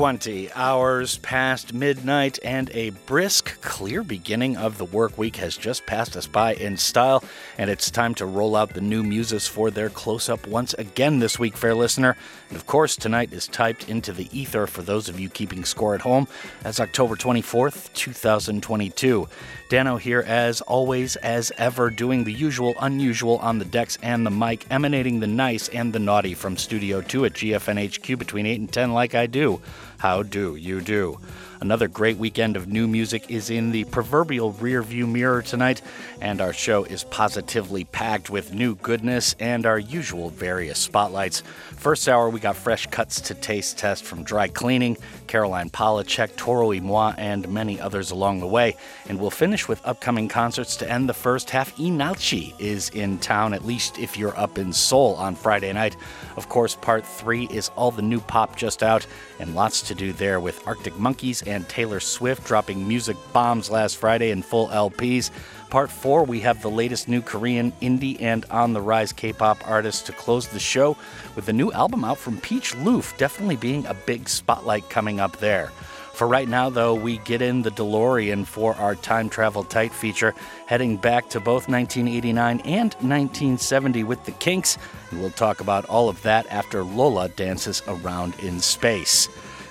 20 hours past midnight, and a brisk, clear beginning of the work week has just passed us by in style. And it's time to roll out the new muses for their close up once again this week, fair listener. And of course, tonight is typed into the ether for those of you keeping score at home. That's October 24th, 2022. Danno here, as always, as ever, doing the usual unusual on the decks and the mic, emanating the nice and the naughty from Studio 2 at GFNHQ between 8 and 10, like I do. How do you do? Another great weekend of new music is in the proverbial rearview mirror tonight, and our show is positively packed with new goodness and our usual various spotlights. First hour, we got fresh cuts to taste test from Dry Cleaning, Caroline Polachek, Toro y Moi, and many others along the way. And we'll finish with upcoming concerts to end the first half. LEENALCHI is in town, at least if you're up in Seoul on Friday night. Of course, part three is all the new pop just out, and lots to do there with Arctic Monkeys and Taylor Swift dropping music bombs last Friday in full LPs. Part four, we have the latest new Korean indie and on the rise K pop artists to close the show with a new album out from Peach Luffe, definitely being a big spotlight coming up there. For right now, though, we get in the DeLorean for our time travel tight feature, heading back to both 1989 and 1970 with the Kinks, and we'll talk about all of that after Lola dances around in space.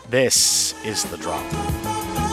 This is The Drop.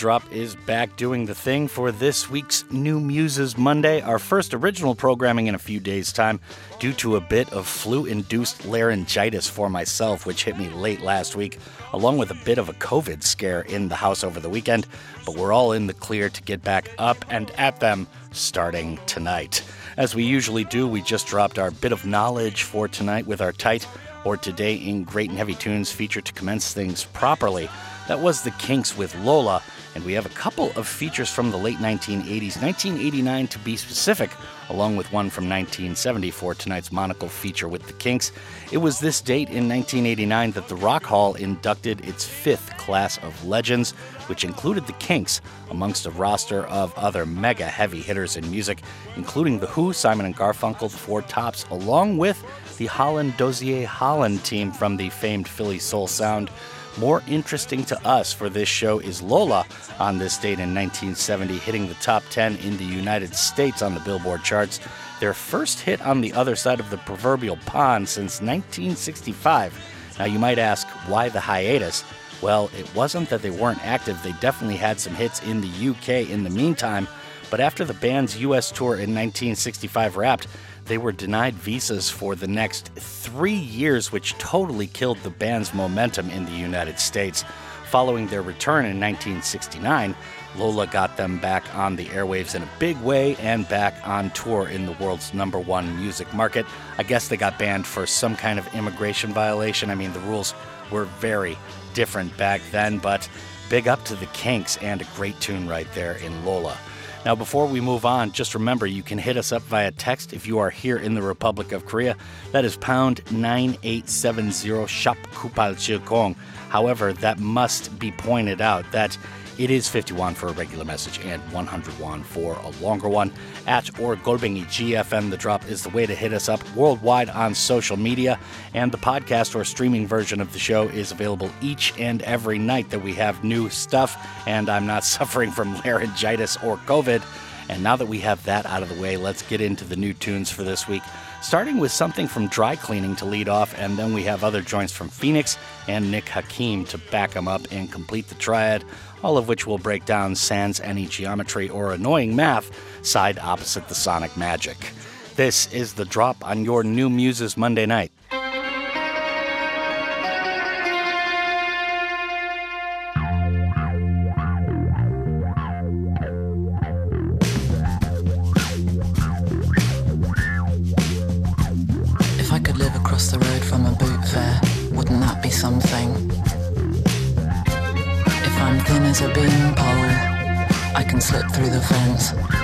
Drop is back doing the thing for this week's New Muses Monday, our first original programming in a few days' time, due to a bit of flu induced laryngitis for myself, which hit me late last week, along with a bit of a COVID scare in the house over the weekend. But we're all in the clear to get back up and at them starting tonight. As we usually do, we just dropped our bit of knowledge for tonight with our tight or today in Great and Heavy Tunes feature to commence things properly. That was the Kinks with Lola, and we have a couple of features from the late 1980s, 1989 to be specific, along with one from 1974, tonight's monocle feature with the Kinks. It was this date in 1989 that the Rock Hall inducted its fifth class of legends, which included the Kinks amongst a roster of other mega heavy hitters in music, including The Who, Simon and Garfunkel, the Four Tops, along with the Holland Dozier Holland team from the famed Philly Soul Sound. More interesting to us for this show is Lola on this date in 1970, hitting the top 10 in the United States on the Billboard charts. Their first hit on the other side of the proverbial pond since 1965. Now, you might ask, why the hiatus? Well, it wasn't that they weren't active, they definitely had some hits in the UK in the meantime. But after the band's US tour in 1965 wrapped, they were denied visas for the next three years, which totally killed the band's momentum in the United States. Following their return in 1969, Lola got them back on the airwaves in a big way and back on tour in the world's number one music market. I guess they got banned for some kind of immigration violation. I mean, the rules were very different back then, but big up to the Kinks and a great tune right there in Lola. Now, before we move on, just remember you can hit us up via text if you are here in the Republic of Korea. That is pound 9870 shop kupal chilkong. However, that must be pointed out that it is 51 for a regular message and 101 for a longer one. At or Golbingi GFM, the drop is the way to hit us up worldwide on social media. And the podcast or streaming version of the show is available each and every night that we have new stuff. And I'm not suffering from laryngitis or COVID. And now that we have that out of the way, let's get into the new tunes for this week. Starting with something from dry cleaning to lead off, and then we have other joints from Phoenix and Nick Hakim to back them up and complete the triad all of which will break down sans any geometry or annoying math side opposite the sonic magic. This is the drop on your new Muses Monday night. Slip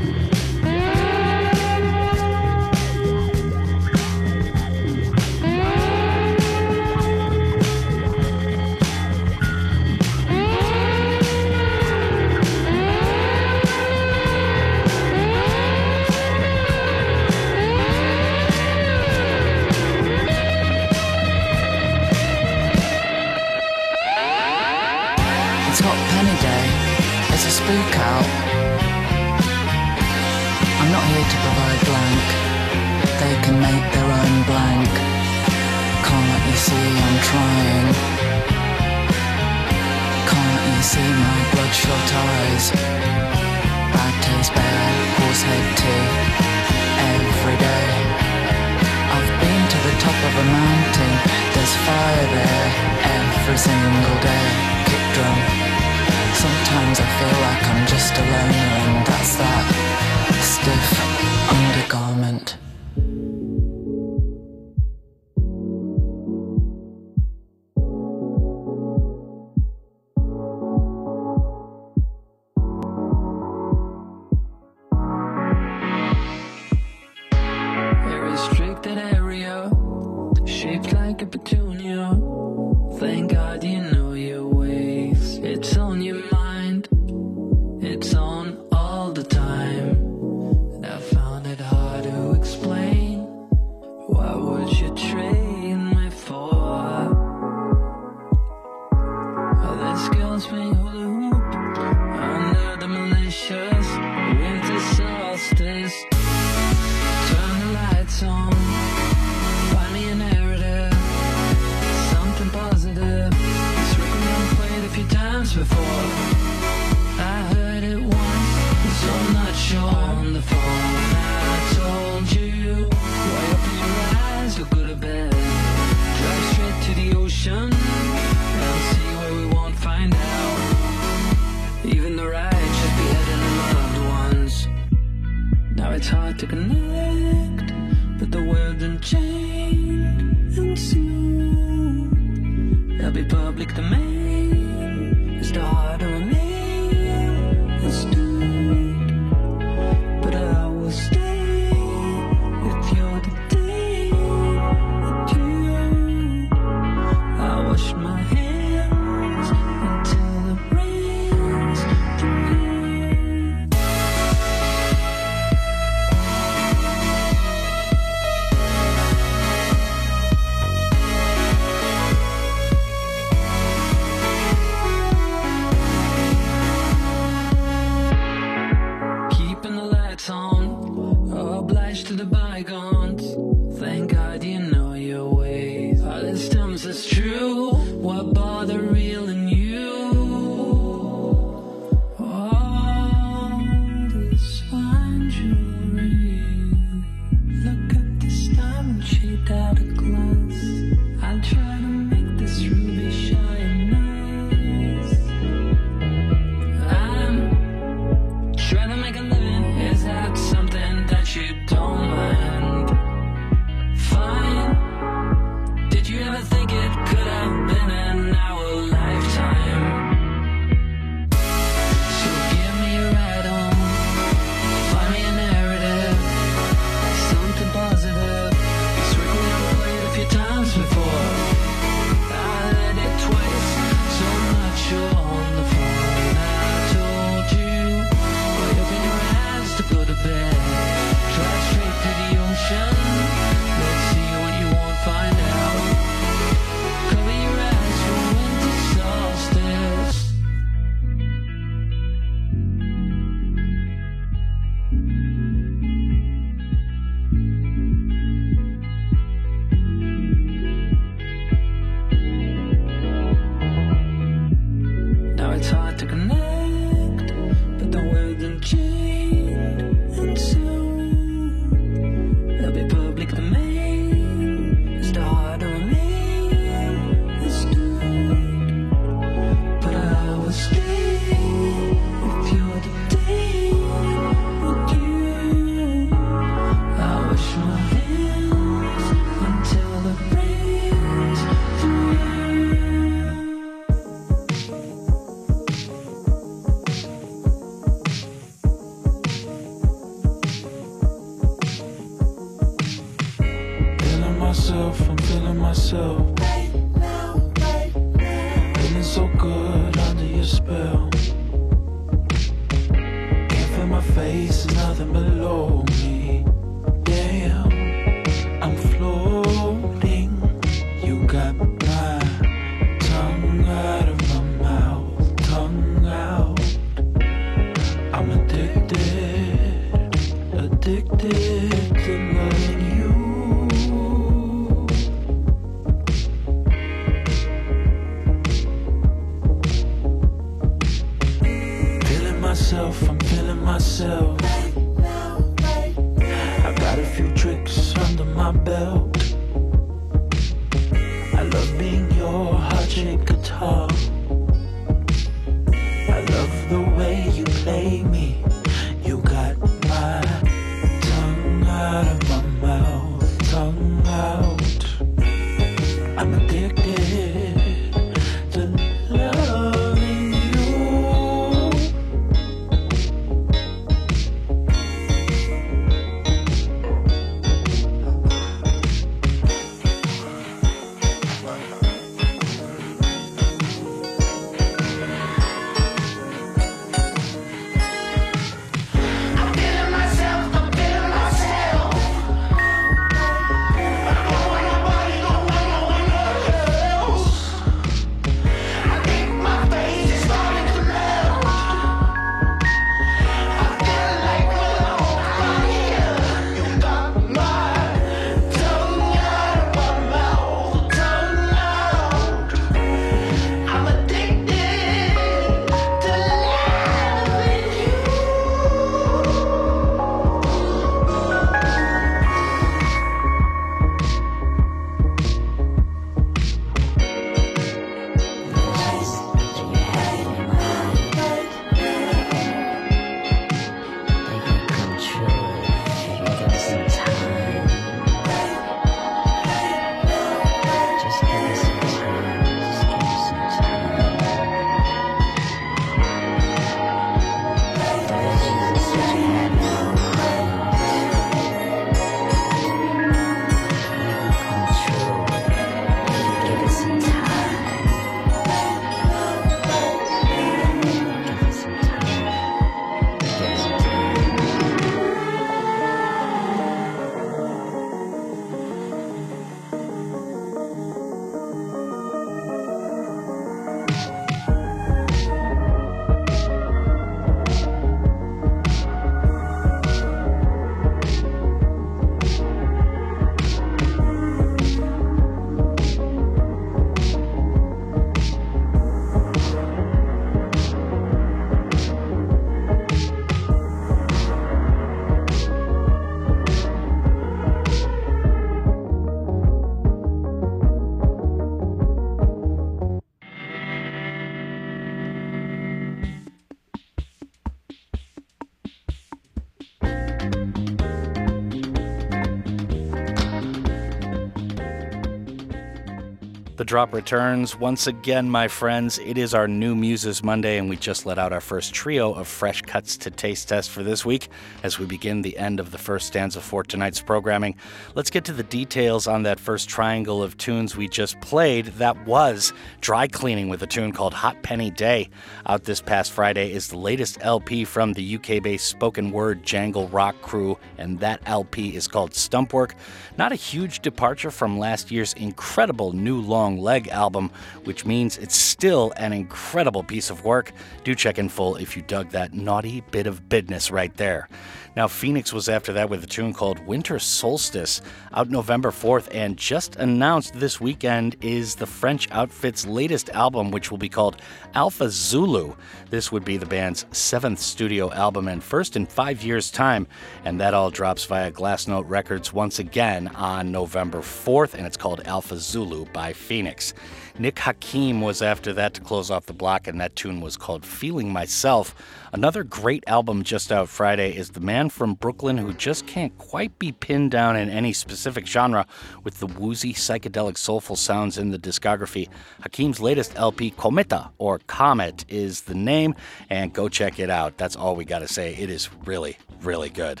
drop returns once again, my friends. It is our new Muses Monday, and we just let out our first trio of fresh cuts to taste test for this week as we begin the end of the first stanza for tonight's programming. Let's get to the details on that first triangle of tunes we just played. That was Dry Cleaning with a tune called Hot Penny Day. Out this past Friday is the latest LP from the UK based spoken word jangle rock crew, and that LP is called Stumpwork. Not a huge departure from last year's incredible new long leg album, which means it's still an incredible piece of work. Do check in full if you dug that naughty bit of business right there. Now, Phoenix was after that with a tune called Winter Solstice, out November 4th, and just announced this weekend is the French outfit's latest album, which will be called Alpha Zulu. This would be the band's seventh studio album and first in five years' time, and that all drops via Glassnote Records once again on November 4th, and it's called Alpha Zulu by Phoenix. Nick Hakim was after that to close off the block, and that tune was called Feeling Myself. Another great album just out Friday is The Man from Brooklyn Who Just Can't Quite Be Pinned Down in Any Specific Genre with the woozy, psychedelic, soulful sounds in the discography. Hakim's latest LP, Cometa, or Comet, is the name, and go check it out. That's all we gotta say. It is really, really good.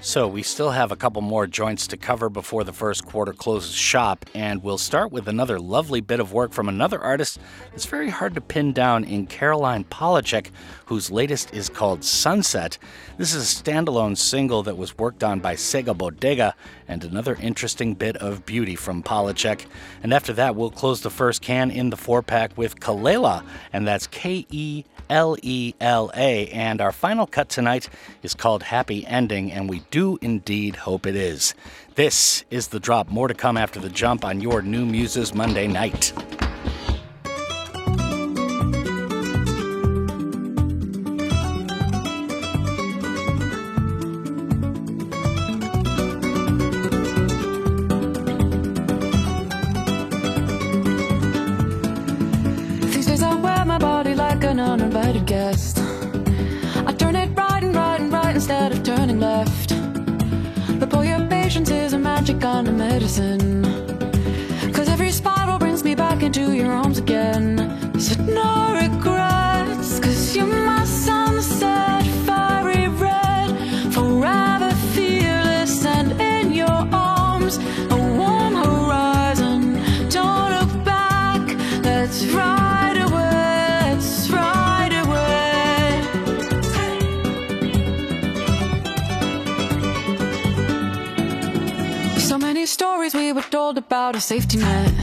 So, we still have a couple more joints to cover before the first quarter closes shop, and we'll start with another lovely bit of work from another artist that's very hard to pin down in Caroline Polachek, whose latest is called Sunset. This is a standalone single that was worked on by Sega Bodega, and another interesting bit of beauty from Polachek. And after that, we'll close the first can in the four pack with Kelela, and that's K E L E L A. And our final cut tonight is called Happy. ending, and we do indeed hope it is. This is The Drop. More to come after the jump on your New Muses Monday night. Guest. I turn it right and right and right instead of turning left. But boy, your patience is a magic kind of medicine. A safety net.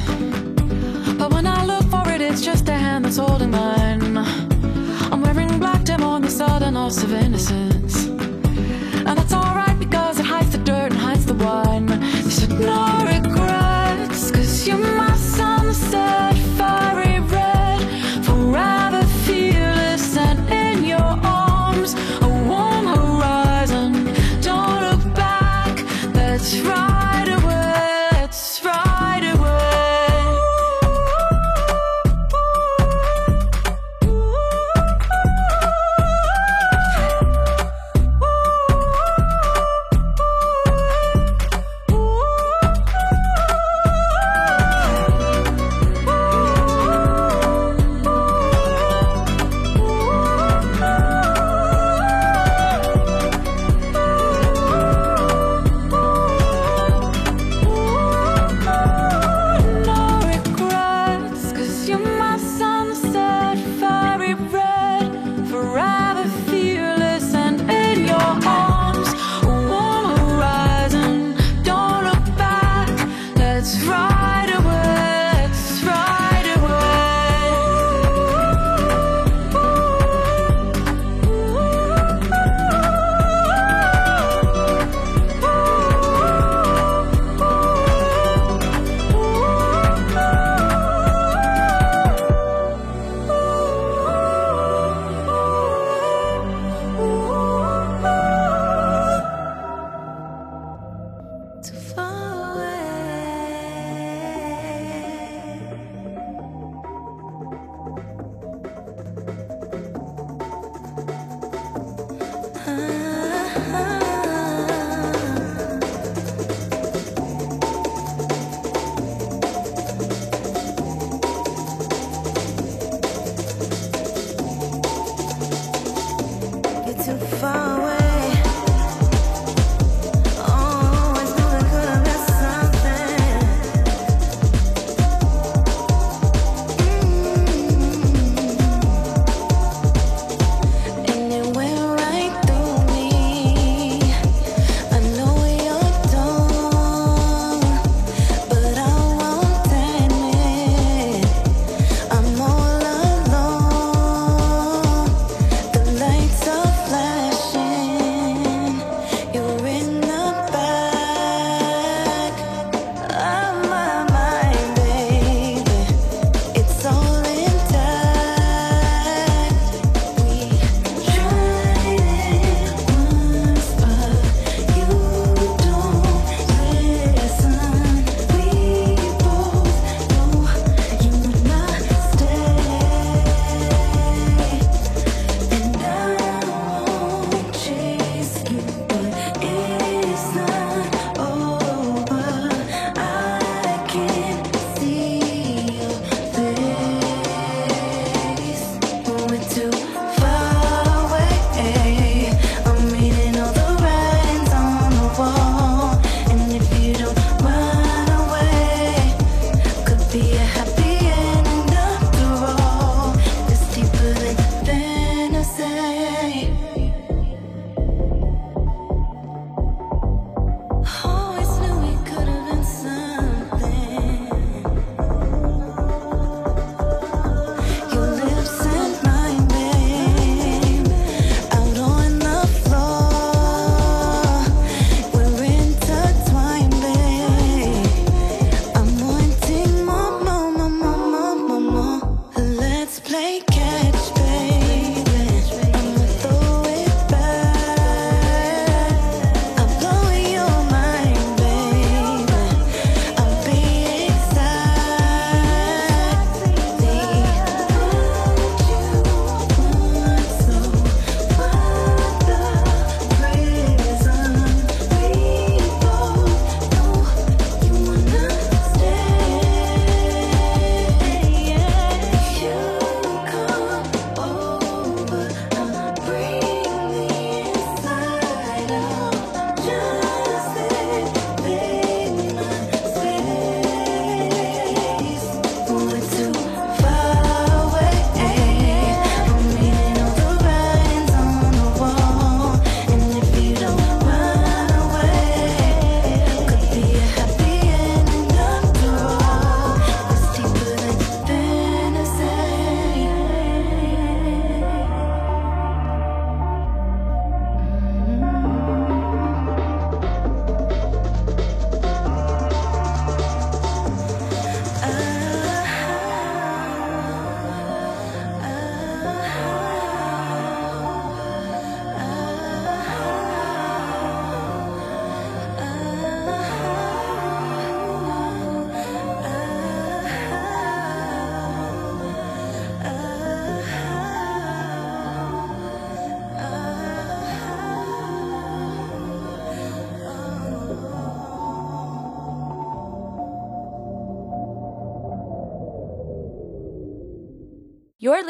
But when I look for it, it's just a hand that's holding mine. I'm wearing black gem on the sudden loss of innocence.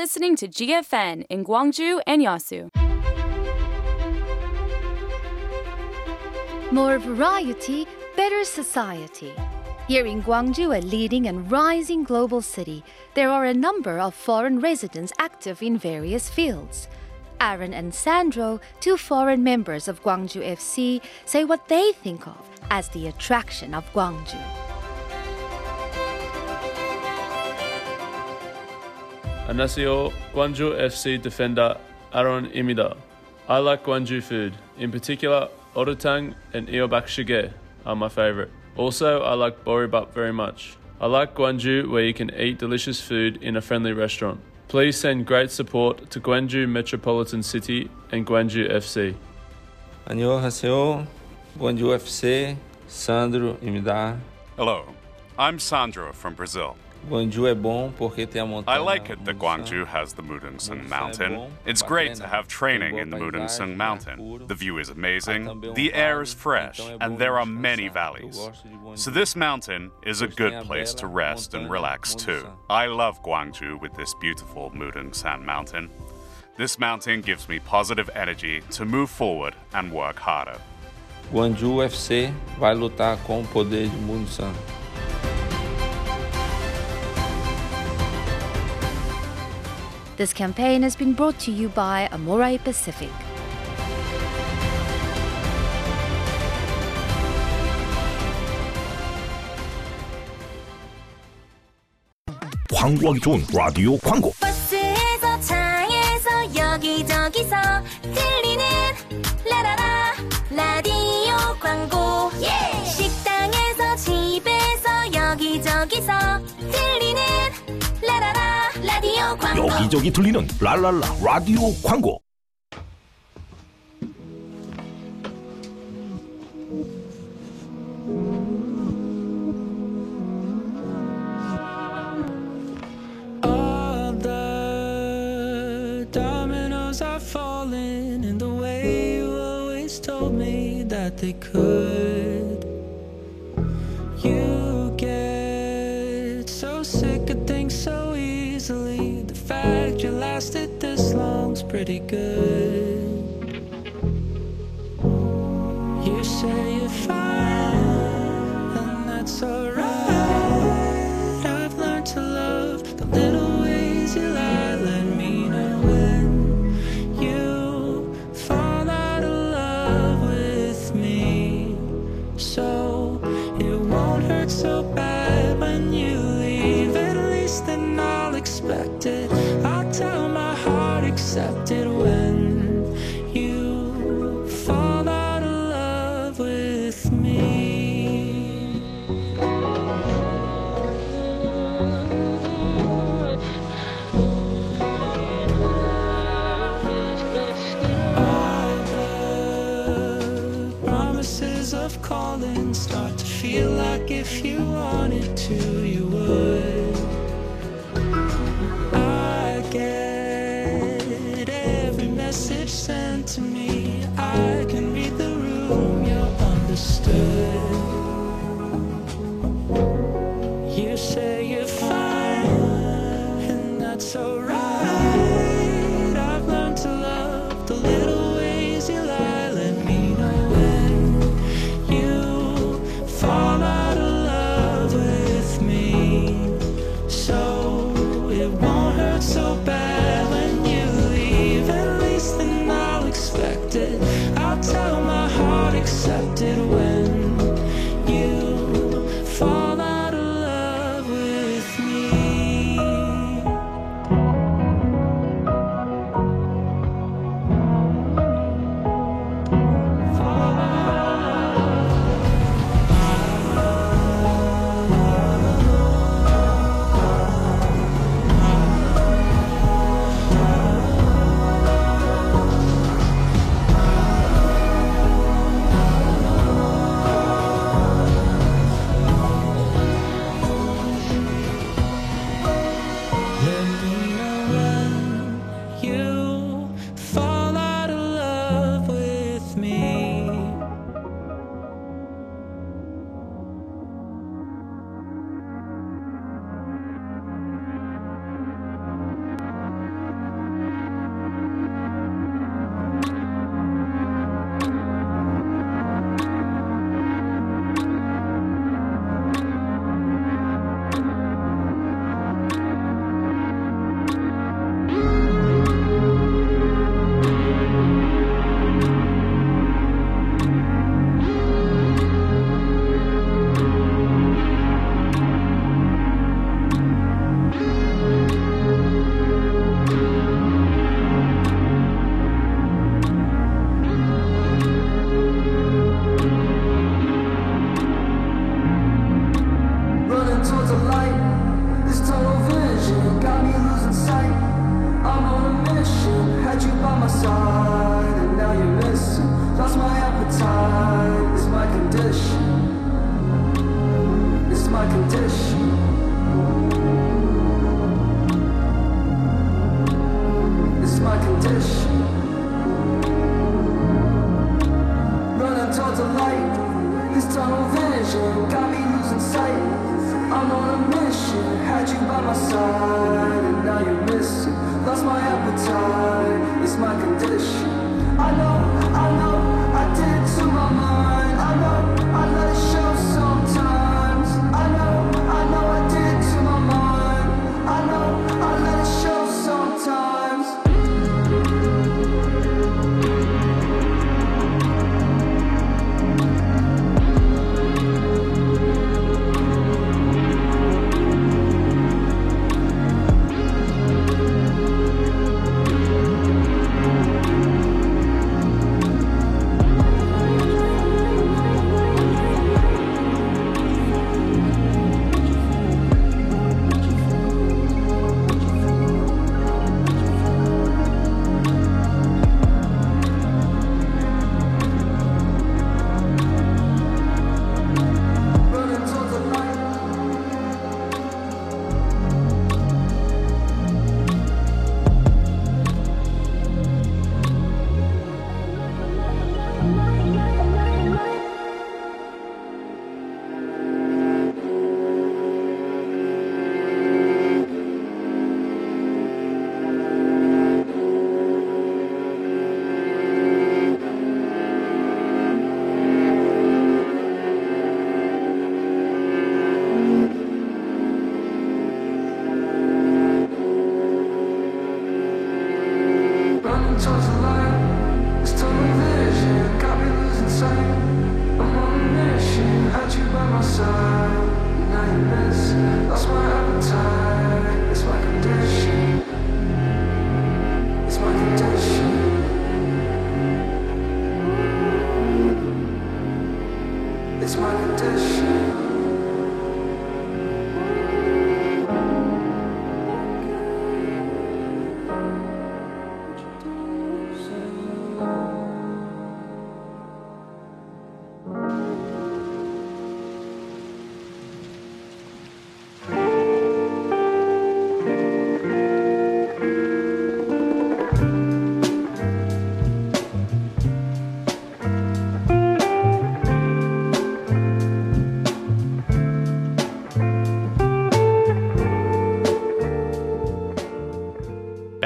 Listening to GFN in Gwangju and Yasu. More variety, better society. Here in Gwangju, a leading and rising global city, there are a number of foreign residents active in various fields. Aaron and Sandro, two foreign members of Gwangju FC, say what they think of as the attraction of Gwangju. Anasio, Gwangju FC defender Aaron Imida. I like Gwangju food. In particular, oritang and eobak shige are my favorite. Also, I like boribap very much. I like Gwangju where you can eat delicious food in a friendly restaurant. Please send great support to Gwangju Metropolitan City and Gwangju FC. 안녕하세요. Gwangju FC, Sandro Imida. Hello, I'm Sandro from Brazil. Gwangju é bom porque tem a montanha. I like it that Gwangju has the Mudeungsan Mountain. It's great to have training in the Mudeungsan Mountain. The view is amazing, um the air is fresh, and there are many valleys. So this mountain is a good place to rest and relax too. I love Gwangju with this beautiful Mudeungsan Mountain. This mountain gives me positive energy to move forward and work harder. Gwangju FC vai lutar com o poder de Munsan. This campaign has been brought to you by Amore Pacific. 광고하기 좋은 라디오 광고 버스에서 차에서 여기저기서 들리는 라라라 라디오 광고 여기저기 들리는 랄랄라 라디오 광고 pretty good.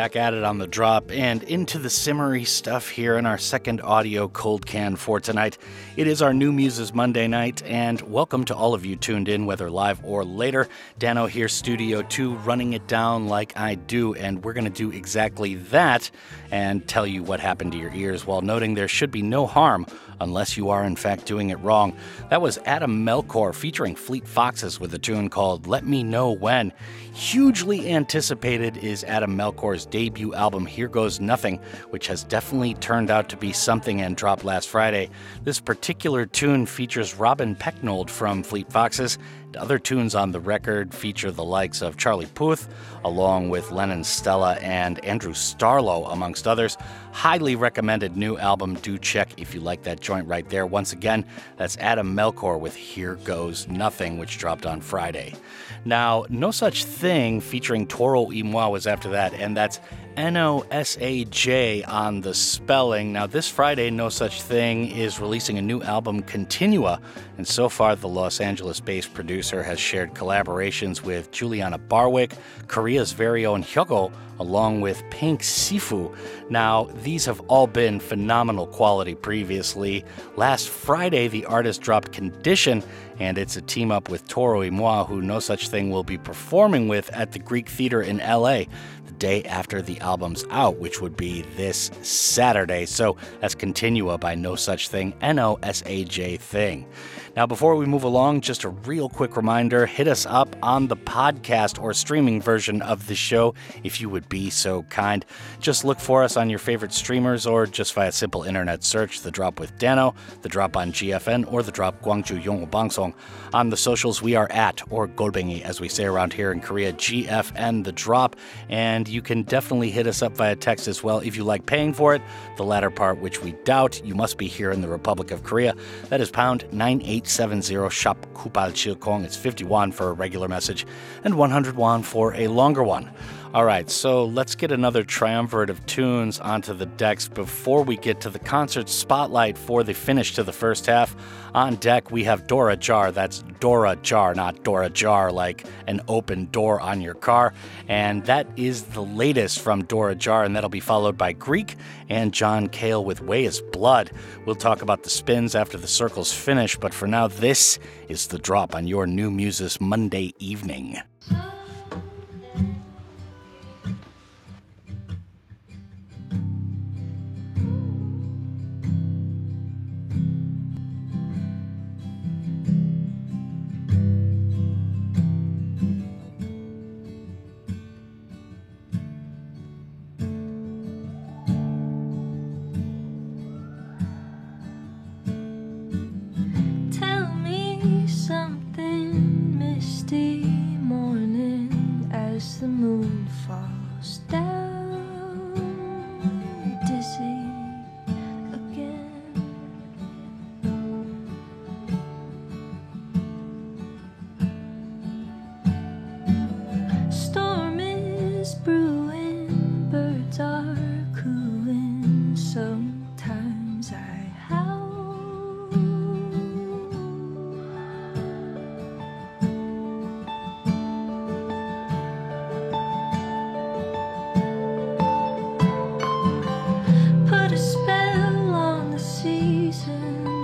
Back at it on the drop and into the simmery stuff here in our second audio cold can for tonight. It is our New Muses Monday night, and welcome to all of you tuned in, whether live or later. Danno here, Studio 2, running it down like I do, and we're going to do exactly that and tell you what happened to your ears while noting there should be no harm unless you are in fact doing it wrong. That was Adam Melchor featuring Fleet Foxes with a tune called Let Me Know When. Hugely anticipated is Adam Melchor's debut album Here Goes Nothing, which has definitely turned out to be something and dropped last Friday. This particular tune features Robin Pecknold from Fleet Foxes. Other tunes on the record feature the likes of Charlie Puth, along with Lennon Stella and Andrew Starlow, amongst others. Highly recommended new album. Do check if you like that joint right there. Once again, that's Adam Melchor with Here Goes Nothing, which dropped on Friday. Now, Nosaj Thing featuring Toro y Moi was after that, and that's N O S A J on the spelling. Now, this Friday, Nosaj Thing is releasing a new album, Continua, and so far, the Los Angeles based producer has shared collaborations with Julianna Barwick, Korea's very own HYUKOH, along with Pink Siifu. Now, these have all been phenomenal quality previously. Last Friday, the artist dropped Condition, and it's a team up with Toro y Moi, who Nosaj Thing will be performing with at the Greek Theater in LA day after the album's out, which would be this Saturday. So that's Continua by Nosaj Thing, N O S A J Thing. Now, before we move along, just a real quick reminder hit us up on the podcast or streaming version of the show if you would be so kind. Just look for us on your favorite streamers or just via simple internet search The Drop with Danno, The Drop on GFN, or The Drop Gwangju Yongo Bangsong. On the socials, we are at, or Golbengi, as we say around here in Korea, GFN The Drop. And you can definitely hit us up via text as well if you like paying for it. The latter part, which we doubt, you must be here in the Republic of Korea. That is pound 9870 shop Kupal Chilkong. It's 50 won for a regular message and 100 won for a longer one. All right, so let's get another triumvirate of tunes onto the decks before we get to the concert spotlight for the finish to the first half. On deck, we have Dora Jar. That's Dora Jar, not Dora Jar, like an open door on your car. And that is the latest from Dora Jar, and that'll be followed by Greek and John Cale with Weyes Blood. We'll talk about the spins after the circles finish, but for now, this is the drop on your new Muses Monday evening. The moon falls down. 深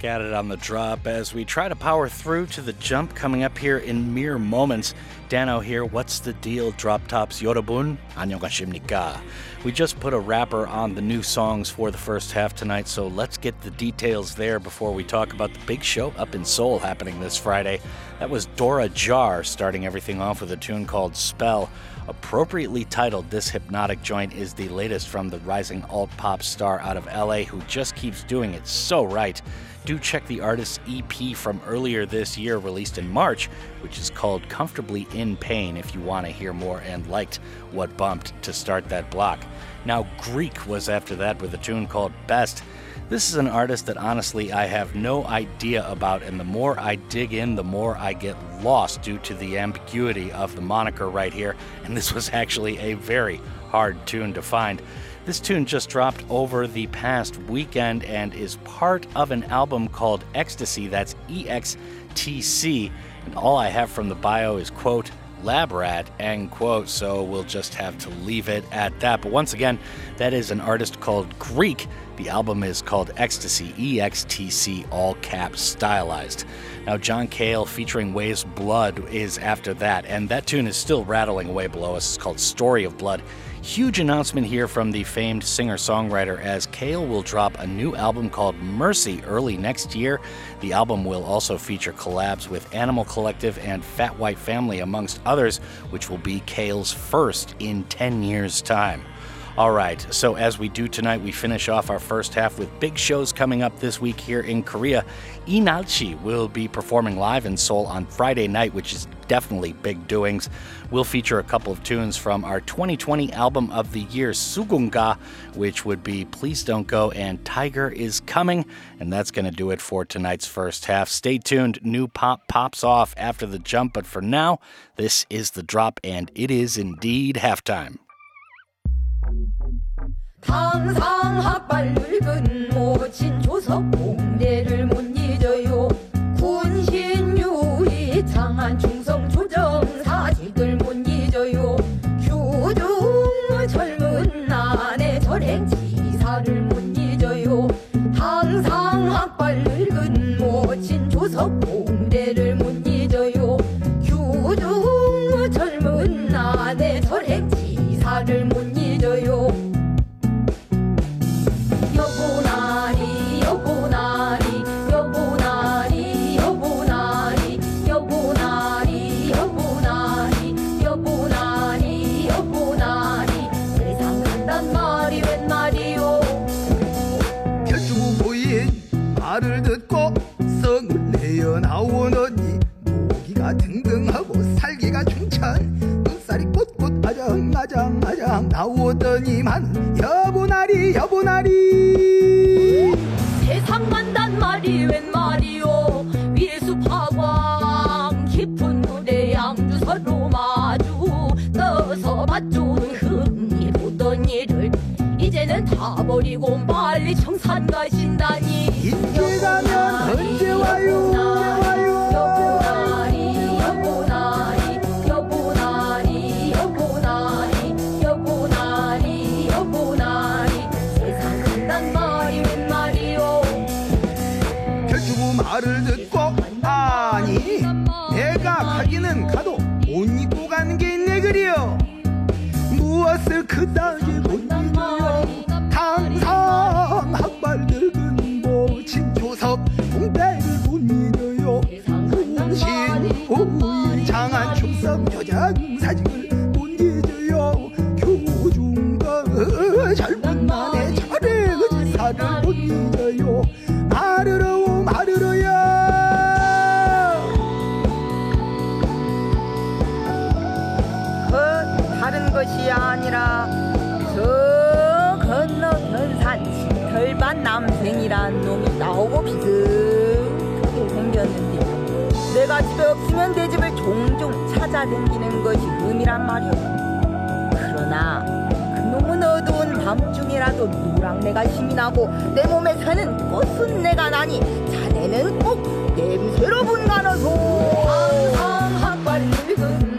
back at it on the drop as we try to power through to the jump coming up here in mere moments. Danno here, what's the deal, Drop Tops Yorobun? Annyeonghasimnika. We just put a wrapper on the new songs for the first half tonight, so let's get the details there before we talk about the big show up in Seoul happening this Friday. That was Dora Jar starting everything off with a tune called Spell a Appropriately titled, this hypnotic joint is the latest from the rising alt pop star out of LA who just keeps doing it so right. Do check the artist's EP from earlier this year, released in March, which is called Comfortably in Pain, if you want to hear more and liked what bumped to start that block. Now, Greek was after that with a tune called Best. This is an artist that honestly I have no idea about, and the more I dig in, the more I get lost due to the ambiguity of the moniker right here. And this was actually a very hard tune to find. This tune just dropped over the past weekend and is part of an album called Ecstasy. That's E X T C. And all I have from the bio is, quote, lab rat, end quote. So we'll just have to leave it at that. But once again, that is an artist called Greek. The album is called Ecstasy, E X T C, all caps stylized. Now, John Cale featuring Weyes Blood is after that, and that tune is still rattling away below us. It's called Story of Blood. Huge announcement here from the famed singer songwriter as Cale will drop a new album called Mercy early next year. The album will also feature collabs with Animal Collective and Fat White Family, amongst others, which will be Cale's first in 10 years' time. All right, so as we do tonight, we finish off our first half with big shows coming up this week here in Korea. LEENALCHI will be performing live in Seoul on Friday night, which is definitely big doings. We'll feature a couple of tunes from our 2020 album of the year, Sugungga, which would be Please Don't Go and Tiger is Coming. And that's going to do it for tonight's first half. Stay tuned, new pop pops off after the jump, but for now, this is the drop, and it is indeed halftime. 당상학발 늙은 모친 조석 공대를 못 잊어요. 군신유리 장한 충성 조정 사직을 못 잊어요. 규중 젊은 난의 절행 지사를 못 잊어요. 당상학발 늙은 모친 조석 아장 나오더니만 여보나리 여보나리. 세상 간단 말이 웬 말이요 위수파광 깊은 물에 양주 서로 마주 떠서 맞주는 흥이 보던 일을 이제는 다 버리고 빨리 청산 가신다니. 인제가면 언제 와요 그려 무엇을 그다지 못 잊어요 당상 학발 늙은 모친 조석 공대를 못 잊어요. 군신 우이 장한 충성 조장 사직을 못 잊어요 교중거 젊은 날의 철의 의지사를 못 잊어요 마르르오 마 집에 없으면 내 집을 종종 찾아다니는 것이 음이란 말이오. 그러나 그 놈은 어두운 밤중이라도 노랑내가 힘이 나고 내 몸에 사는 꽃은 내가 나니 자네는 꼭 냄새로 분간하소. 항학발 늙은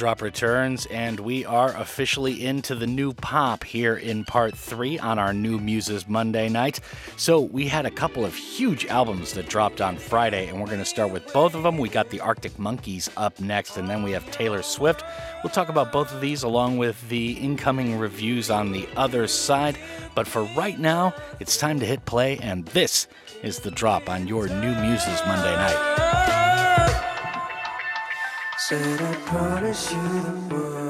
Drop returns, and we are officially into the new pop here in part three on our new Muses Monday night. So, we had a couple of huge albums that dropped on Friday, and we're going to start with both of them. We got the Arctic Monkeys up next, and then we have Taylor Swift. We'll talk about both of these along with the incoming reviews on the other side. But for right now, it's time to hit play, and this is the drop on your new Muses Monday night. Said I promise you the world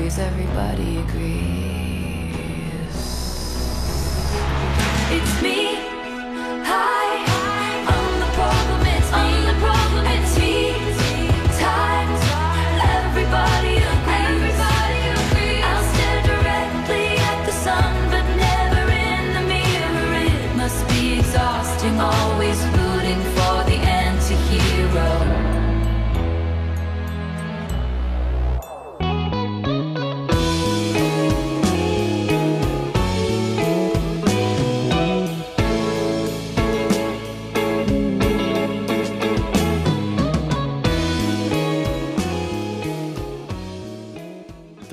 agrees. Everybody agrees. It's me.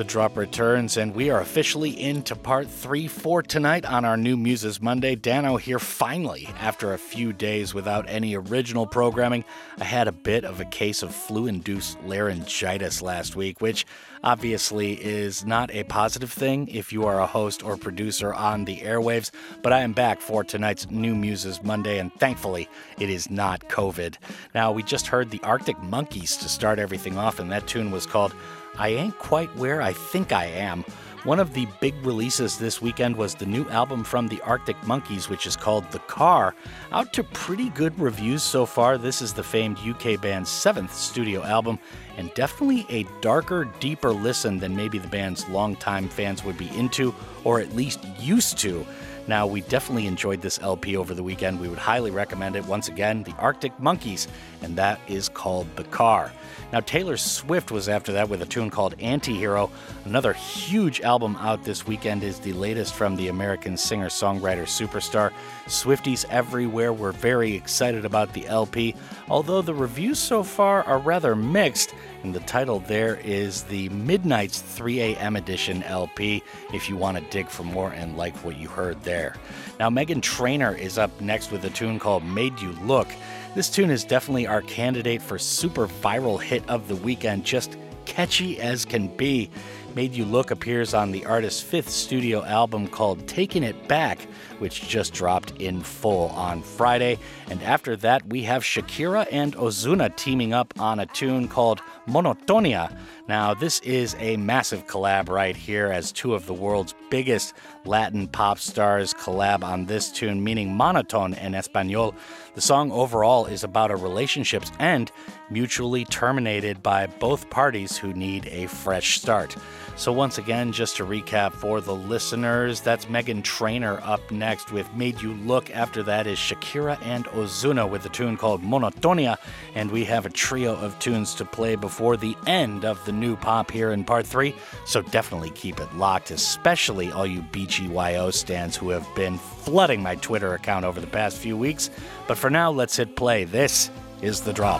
Drop returns, and we are officially into part three for tonight on our new Muses Monday. Danno here finally, after a few days without any original programming. I had a bit of a case of flu induced laryngitis last week, which obviously is not a positive thing if you are a host or producer on the airwaves. But I am back for tonight's new Muses Monday, and thankfully it is not COVID. Now, we just heard the Arctic Monkeys to start everything off, and that tune was called I Ain't Quite Where I Think I Am. One of the big releases this weekend was the new album from the Arctic Monkeys, which is called The Car. Out to pretty good reviews so far. This is the famed UK band's seventh studio album, and definitely a darker, deeper listen than maybe the band's longtime fans would be into, or at least used to. Now, we definitely enjoyed this LP over the weekend. We would highly recommend it. Once again, the Arctic Monkeys, and that is called The Car. Now, Taylor Swift was after that with a tune called Antihero. Another huge album out this weekend is the latest from the American singer songwriter superstar. Swifties everywhere were very excited about the LP, although the reviews so far are rather mixed. And the title there is the Midnights 3 a.m. edition LP if you want to dig for more and like what you heard there. Now, Meghan Trainor is up next with a tune called Made You Look. This tune is definitely our candidate for super viral hit of the weekend, just catchy as can be. Made You Look appears on the artist's fifth studio album called Taking It Back, which just dropped in full on Friday. And after that, we have Shakira and Ozuna teaming up on a tune called Monotonia. Now, this is a massive collab right here, as two of the world's biggest Latin pop stars collab on this tune, meaning monotone in Espanol. The song overall is about a relationship's end mutually terminated by both parties who need a fresh start. So, once again, just to recap for the listeners, that's Meghan Trainor up next with Made You Look. After that is Shakira and Ozuna with a tune called Monotonia. And we have a trio of tunes to play before the end of the new pop here in part three. So, definitely keep it locked, especially all you BGYO stands who have been flooding my Twitter account over the past few weeks. But for now, let's hit play. This is The Drop.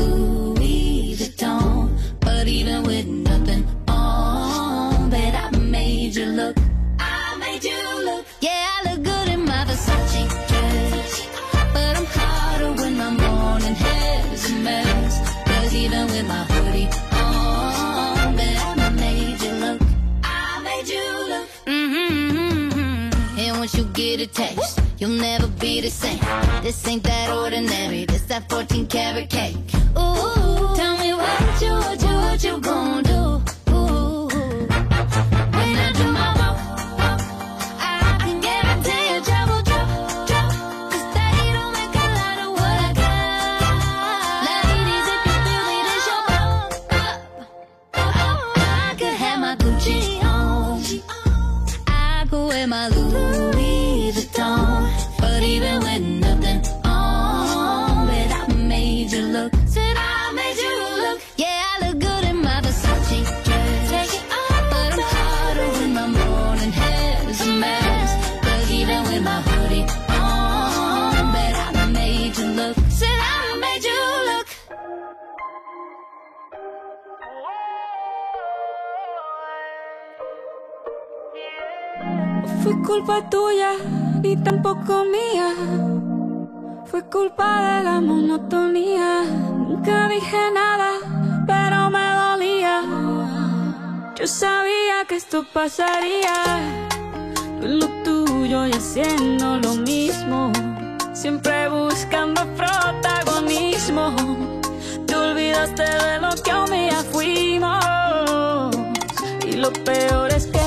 taste. You'll never be the same. This ain't that ordinary. This that 14 karat cake. Ooh. culpa tuya, ni tampoco mía. Fue culpa de la monotonía. Nunca dije nada, pero me dolía. Yo sabía que esto pasaría. Lo tuyo y haciendo lo mismo. Siempre buscando protagonismo. Te olvidaste de lo que un día fuimos. Y lo peor es que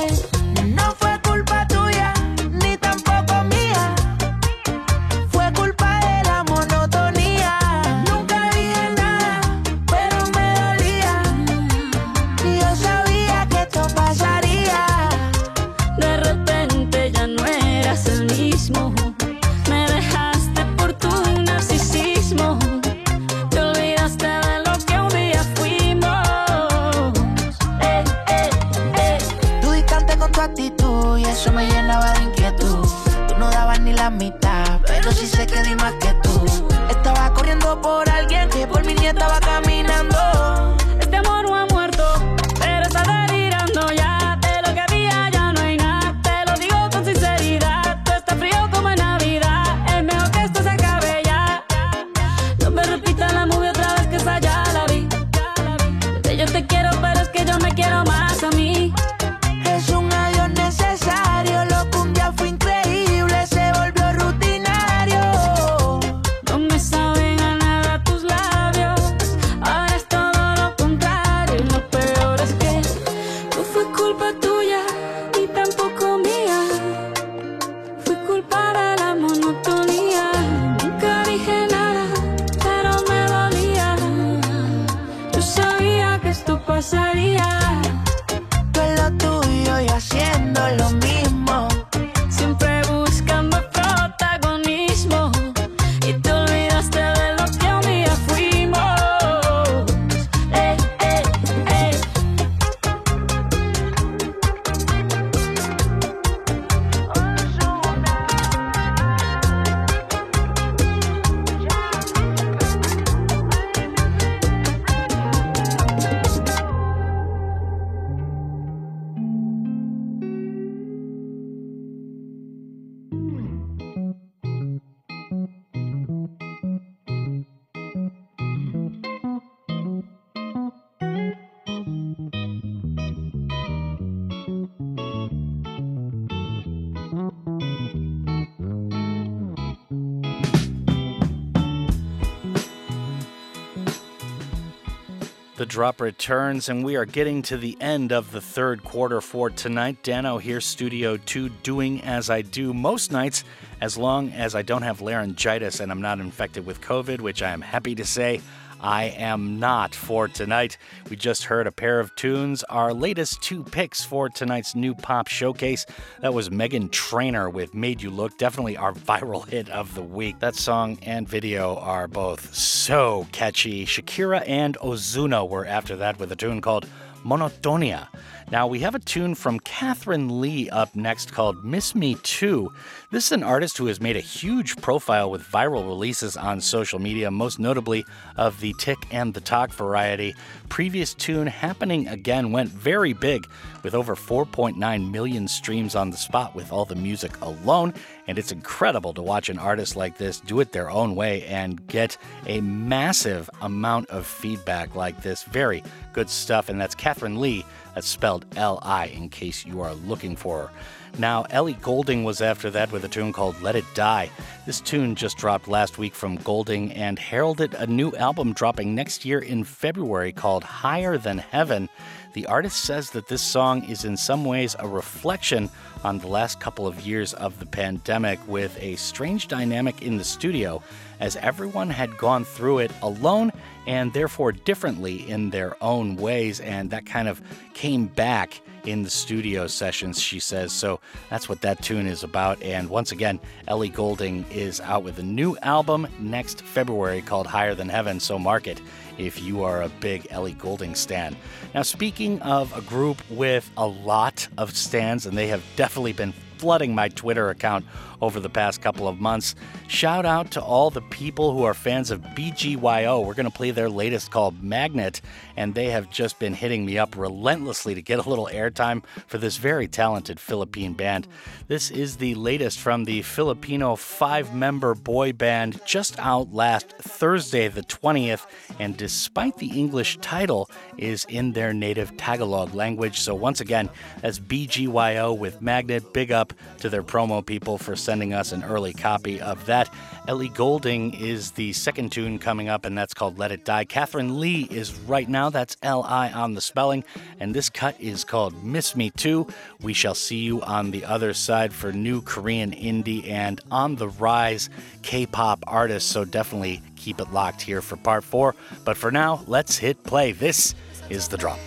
drop returns, and we are getting to the end of the third quarter for tonight. Danno here, Studio 2, doing as I do most nights, as long as I don't have laryngitis and I'm not infected with COVID, which I am happy to say. I am not for tonight. We just heard a pair of tunes. Our latest two picks for tonight's new pop showcase. That was Meghan Trainor with Made You Look, definitely our viral hit of the week. That song and video are both so catchy. Shakira and Ozuna were after that with a tune called Monotonia. Now, we have a tune from Katherine Li up next called Miss Me Too. This is an artist who has made a huge profile with viral releases on social media, most notably of the Tick and the Talk variety. Previous tune, Happening Again, went very big with over 4.9 million streams on the spot with all the music alone. And it's incredible to watch an artist like this do it their own way and get a massive amount of feedback like this. Very good stuff. And that's Katherine Li. That's spelled L I in case you are looking for her. Now, Ellie Goulding was after that with a tune called Let It Die. This tune just dropped last week from Goulding and heralded a new album dropping next year in February called Higher Than Heaven. The artist says that this song is in some ways a reflection on the last couple of years of the pandemic with a strange dynamic in the studio as everyone had gone through it alone and therefore differently in their own ways and that kind of came back in the studio sessions, she says. So that's what that tune is about. And once again, Ellie Goulding is out with a new album next February called Higher Than Heaven. So mark it if you are a big Ellie Goulding stan. Now, speaking of a group with a lot of stands, and they have definitely been flooding my Twitter account over the past couple of months. Shout out to all the people who are fans of BGYO. We're going to play their latest called Magnet, and they have just been hitting me up relentlessly to get a little airtime for this very talented Philippine band. This is the latest from the Filipino five member boy band, just out last Thursday, the 20th, and despite the English title, is in their native Tagalog language. So, once again, that's BGYO with Magnet. Big up to their promo people for sending us an early copy of that. Ellie Goulding is the second tune coming up, and that's called Let It Die. Katherine Li is right now, that's L I on the spelling, and this cut is called Miss Me Too. We shall see you on the other side for new Korean indie and on the rise K pop artists, so definitely keep it locked here for part four. But for now, let's hit play. This is the drop.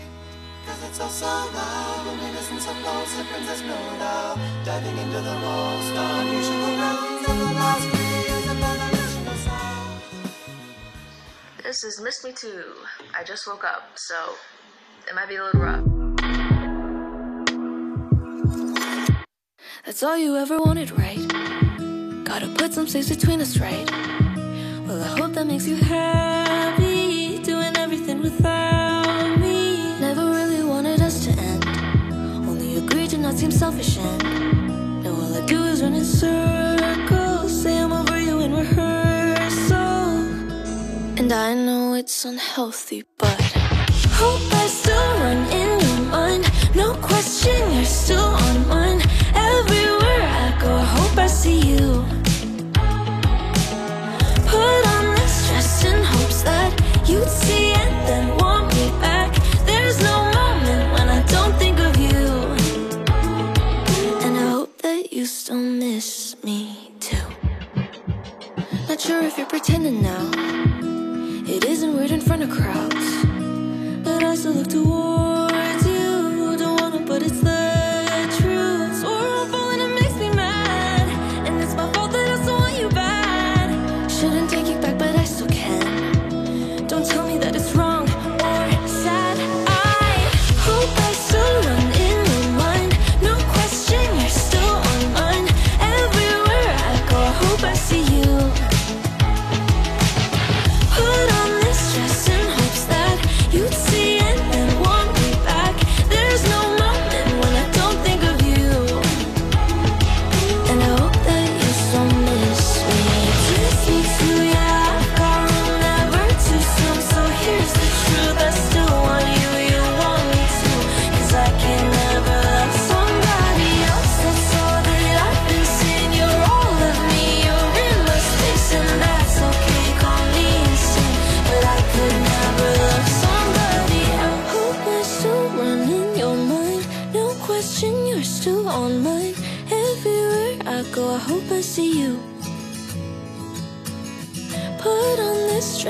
Cause it's all so loud when it isn't supposed to princess no Diving into the most unusual realms of the last years of evolution sound This is Miss Me Too. I just woke up, so it might be a little rough. That's all you ever wanted, right? Gotta put some space between us, right? Well, I hope that makes you happy. Seem selfish and. Now all I do is run in circles. Say I'm over you in rehearsal. And I know it's unhealthy, but. Hope I still run in your mind. No question, you're still on mine. Everywhere I go, I hope I see you. Put on this dress in hopes that you'd see and then still miss me too. Not sure if you're pretending now. It isn't weird in front of crowds. But I still look towards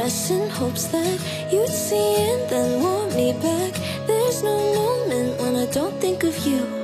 eyes in hopes that you'd see and then want me back. There's no moment when I don't think of you.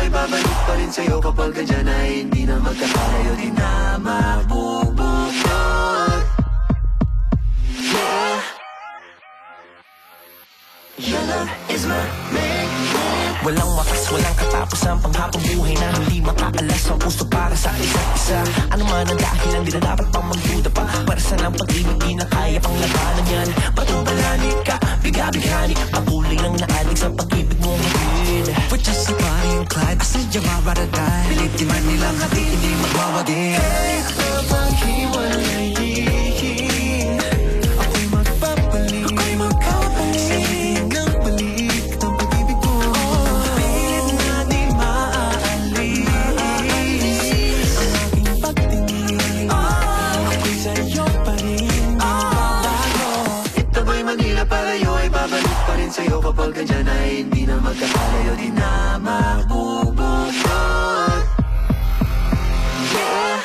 Ay babalik pa rin sa'yo Kapag andyan ay hindi na magkakalayo. Di na mabubukod. Yeah Your love is my main Walang wakas, walang katapusan Panghapong buhay na hindi makaalas. Ang puso para sa isa't isa Ano man ang dahilan, di na dapat pang magduda pa? Para sa ng pag-ibig, di na kaya pang labanan yan. Batong balani ka, biga-bigani. Pakulay ng naalig sa pag-ibig mo hatid We're just a Bonnie and Clyde Asadya mabaragay Pilit di man nilang hati, hindi magwawagi pa bang hiwalayin rin sa'yo Kapag andyan ay hindi na magkakalayo Di na mabubukod Yeah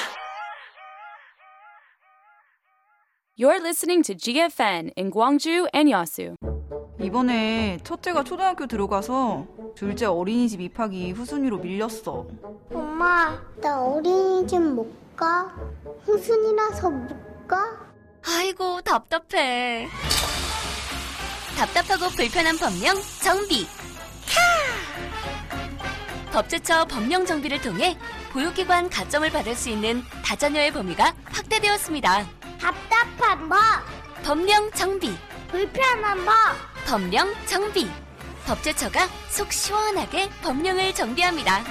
You're listening to GFN in Gwangju and Yasu. 이번에 첫째가 초등학교 들어가서 둘째 어린이집 입학이 후순위로 밀렸어. 엄마, 나 어린이집 못 가? 후순이라서 못 가? 아이고 답답해. 답답하고 불편한 법령 정비. 법제처 법령 정비를 통해 보육기관 가점을 받을 수 있는 다자녀의 범위가 확대되었습니다. 답답한 법, 법령 정비, 불편한 법. 법령 정비. 법제처가 속 시원하게 법령을 정비합니다.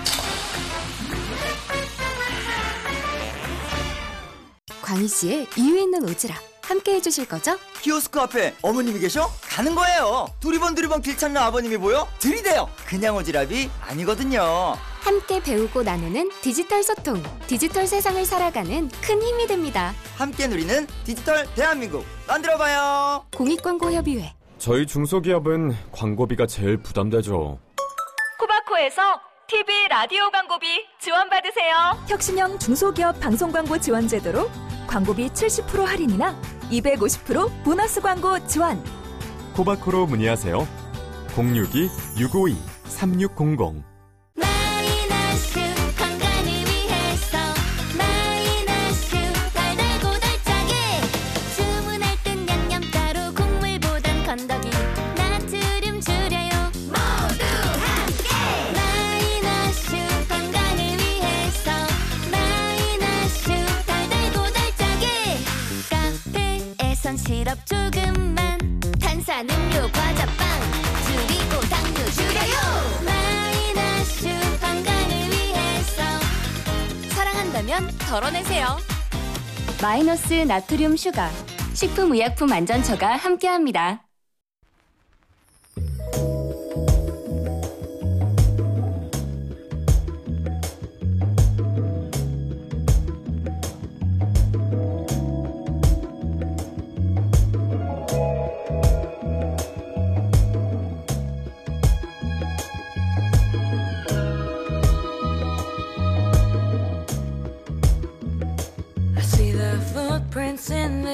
광희 씨의 이유 있는 오지랖 함께 해주실 거죠? 키오스크 앞에 어머님이 계셔? 가는 거예요. 두리번 두리번 길 찾는 아버님이 보여? 들이대요. 그냥 오지랖이 아니거든요. 함께 배우고 나누는 디지털 소통, 디지털 세상을 살아가는 큰 힘이 됩니다. 함께 누리는 디지털 대한민국 만들어봐요. 공익광고협의회 저희 중소기업은 광고비가 제일 부담되죠. 코바코에서 TV 라디오 광고비 지원받으세요. 혁신형 중소기업 방송 광고 지원 제도로 광고비 70% 할인이나 250% 보너스 광고 지원. 코바코로 문의하세요. 062 652 3600 덜어내세요 마이너스 나트륨 슈가. 식품의약품안전처가 함께합니다.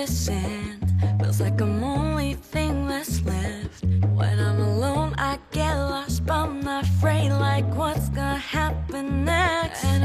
Feels like I'm only thing that's left. When I'm alone I get lost But I'm not afraid like what's gonna happen next? And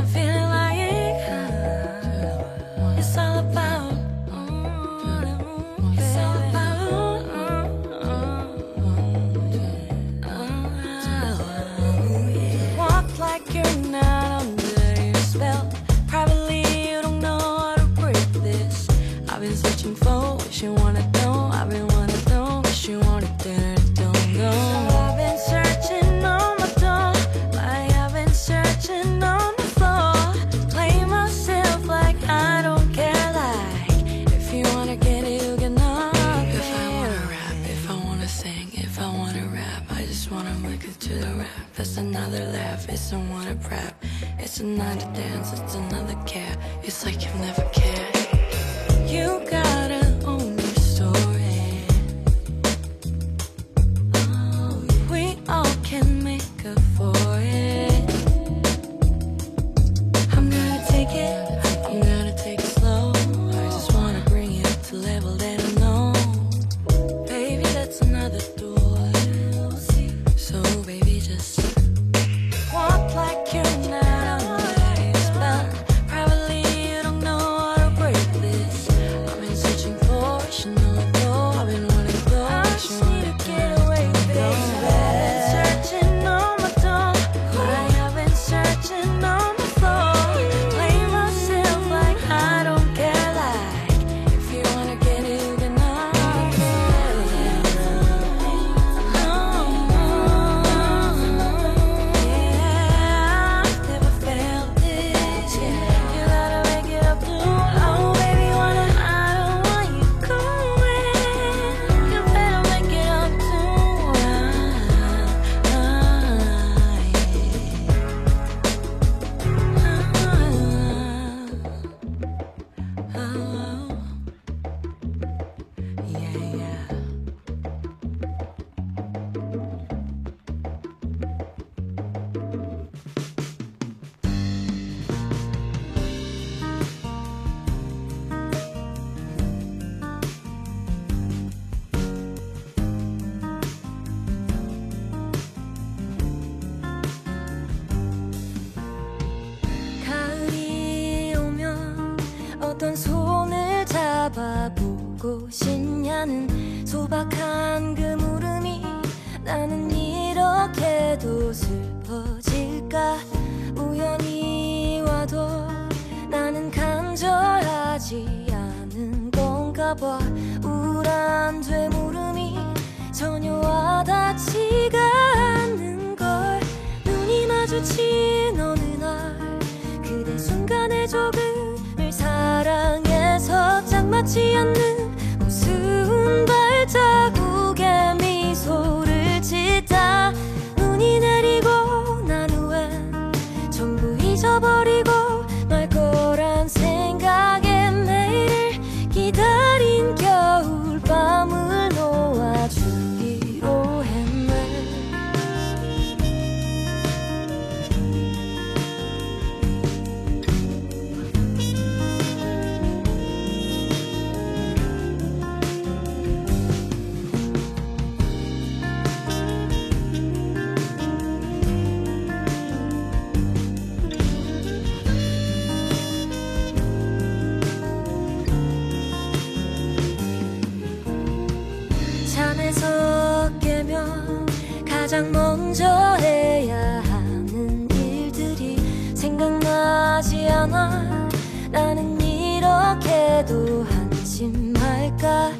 가장 먼저 해야 하는 일들이 생각나지 않아? 나는 이렇게도 한심할까?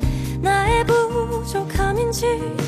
나의 부족함인지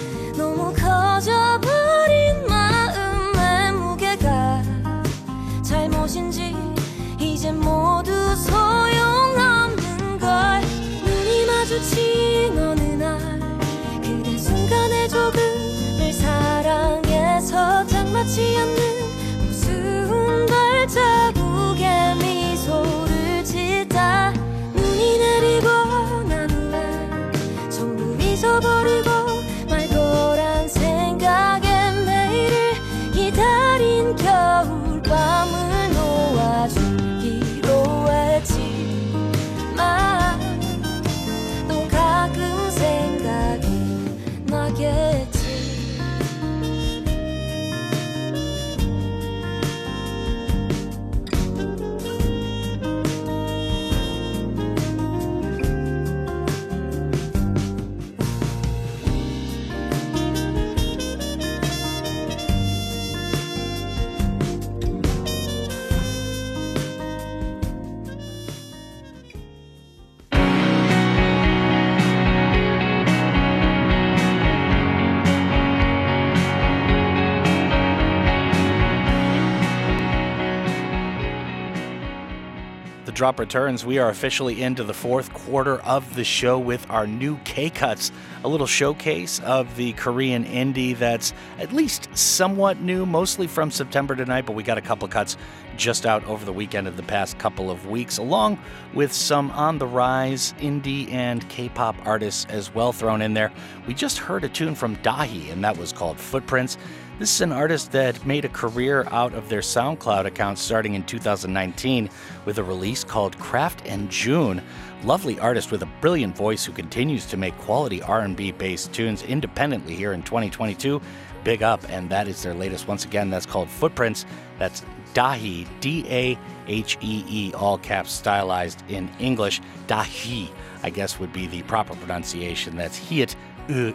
drop returns, we are officially into the fourth quarter of the show with our new K Cuts, a little showcase of the Korean indie that's at least somewhat new, mostly from September tonight, but we got a couple cuts just out over the weekend of the past couple of weeks, along with some on the rise indie and K pop artists as well thrown in there. We just heard a tune from DAHEE, and that was called Footprints. This is an artist that made a career out of their SoundCloud account starting in 2019 with a release called Craft and June. Lovely artist with a brilliant voice who continues to make quality R&B based tunes independently here in 2022. Big up, and that is their latest. Once again, that's called Footprints. That's DAHEE, D A H E E, all caps stylized in English. Dahi, I guess, would be the proper pronunciation. That's Hiet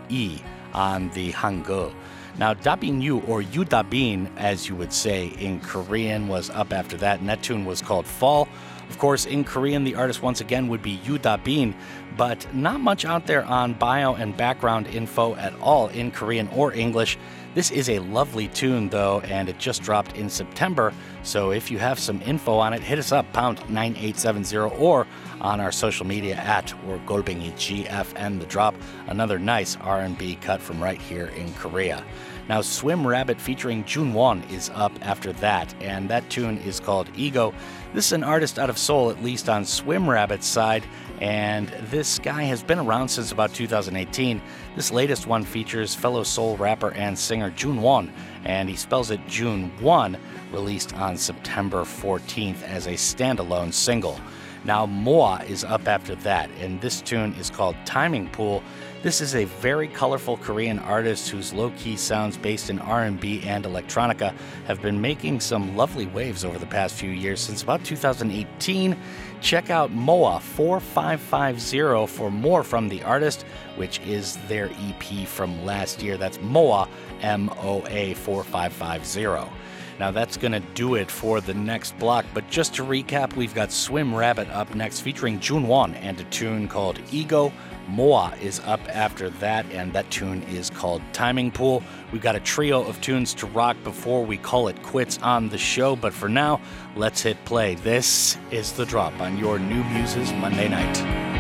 E on the Hangul. Now, Dabin Yu, or Yu Dabin, as you would say in Korean, was up after that, and that tune was called Fall. Of course, in Korean, the artist once again would be Yu Dabin, but not much out there on bio and background info at all in Korean or English. This is a lovely tune, though, and it just dropped in September. So if you have some info on it, hit us up, pound 9870, or on our social media at or Golbingi GFN The Drop. Another nice R&B cut from right here in Korea. Now, Swimrabbit featuring Junwon is up after that, and that tune is called Ego. This is an artist out of Seoul, at least on Swimrabbit's side, and this guy has been around since about 2018. This latest one features fellow Seoul rapper and singer June Junwon, and he spells it June 1, released on September 14th as a standalone single. Now Moa is up after that, and this tune is called Timing Pool. This is a very colorful Korean artist whose low-key sounds based in R&B and electronica have been making some lovely waves over the past few years since about 2018. Check out Moa 4550 for more from the artist, which is their EP from last year. That's Moa M O A 4550. Now that's going to do it for the next block, but just to recap, we've got Swimrabbit up next featuring Junwon and a tune called Ego. Moa is up after that, and that tune is called Timing Pool. We've got a trio of tunes to rock before we call it quits on the show, but for now, let's hit play. This is The Drop on your New Muses Monday night.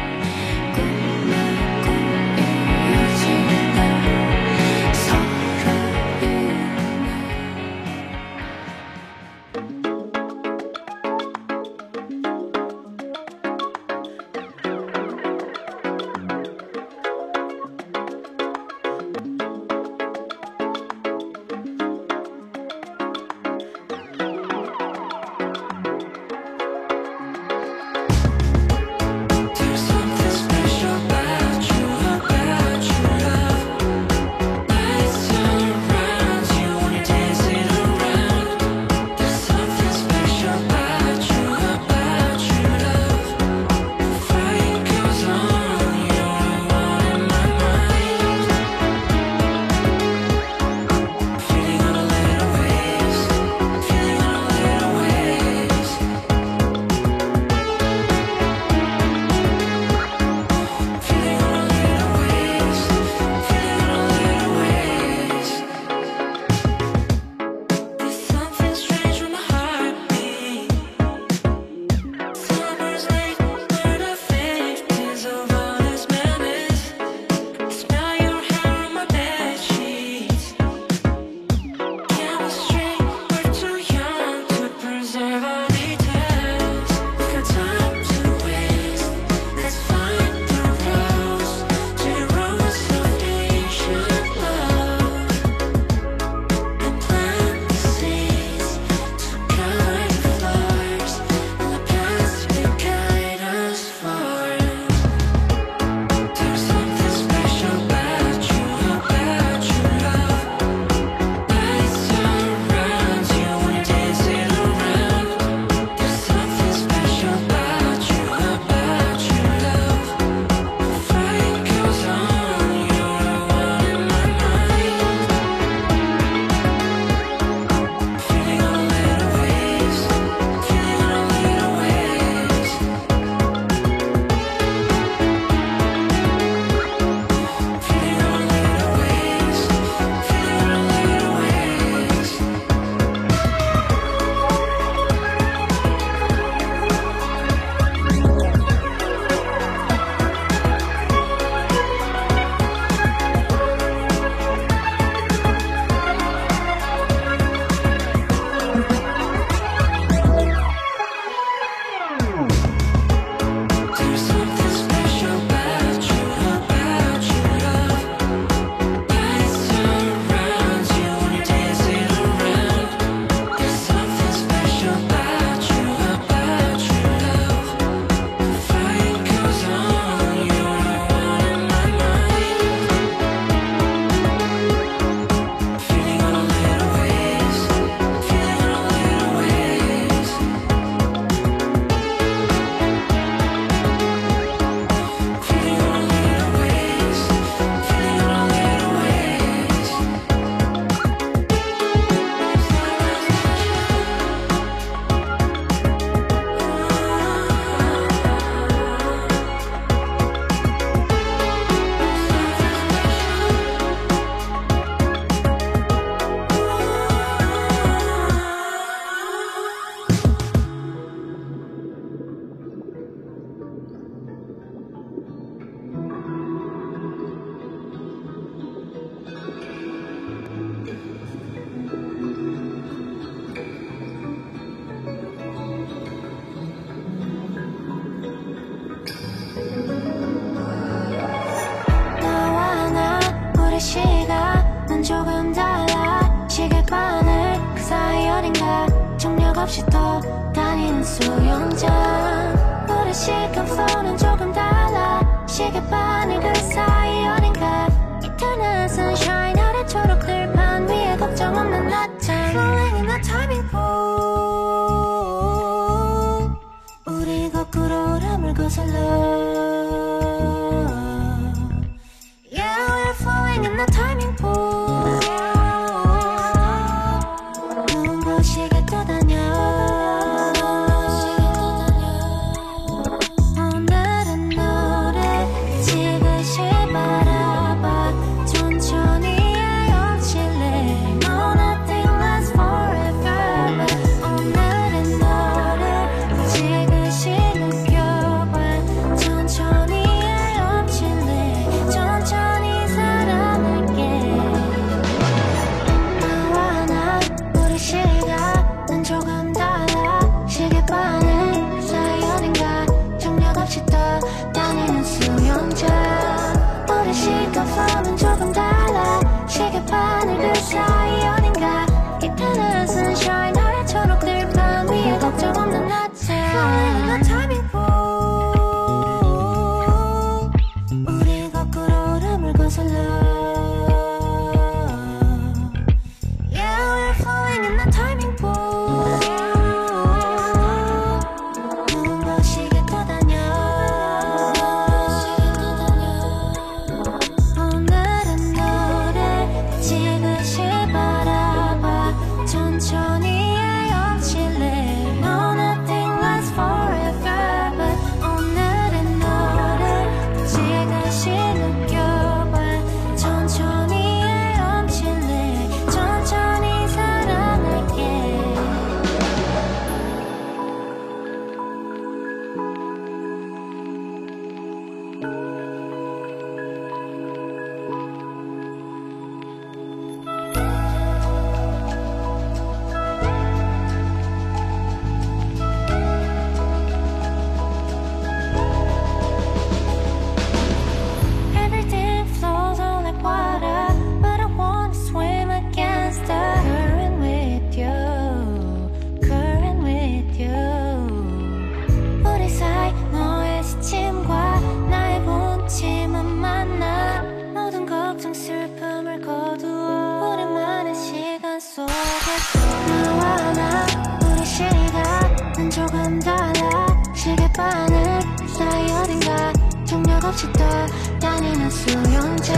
용자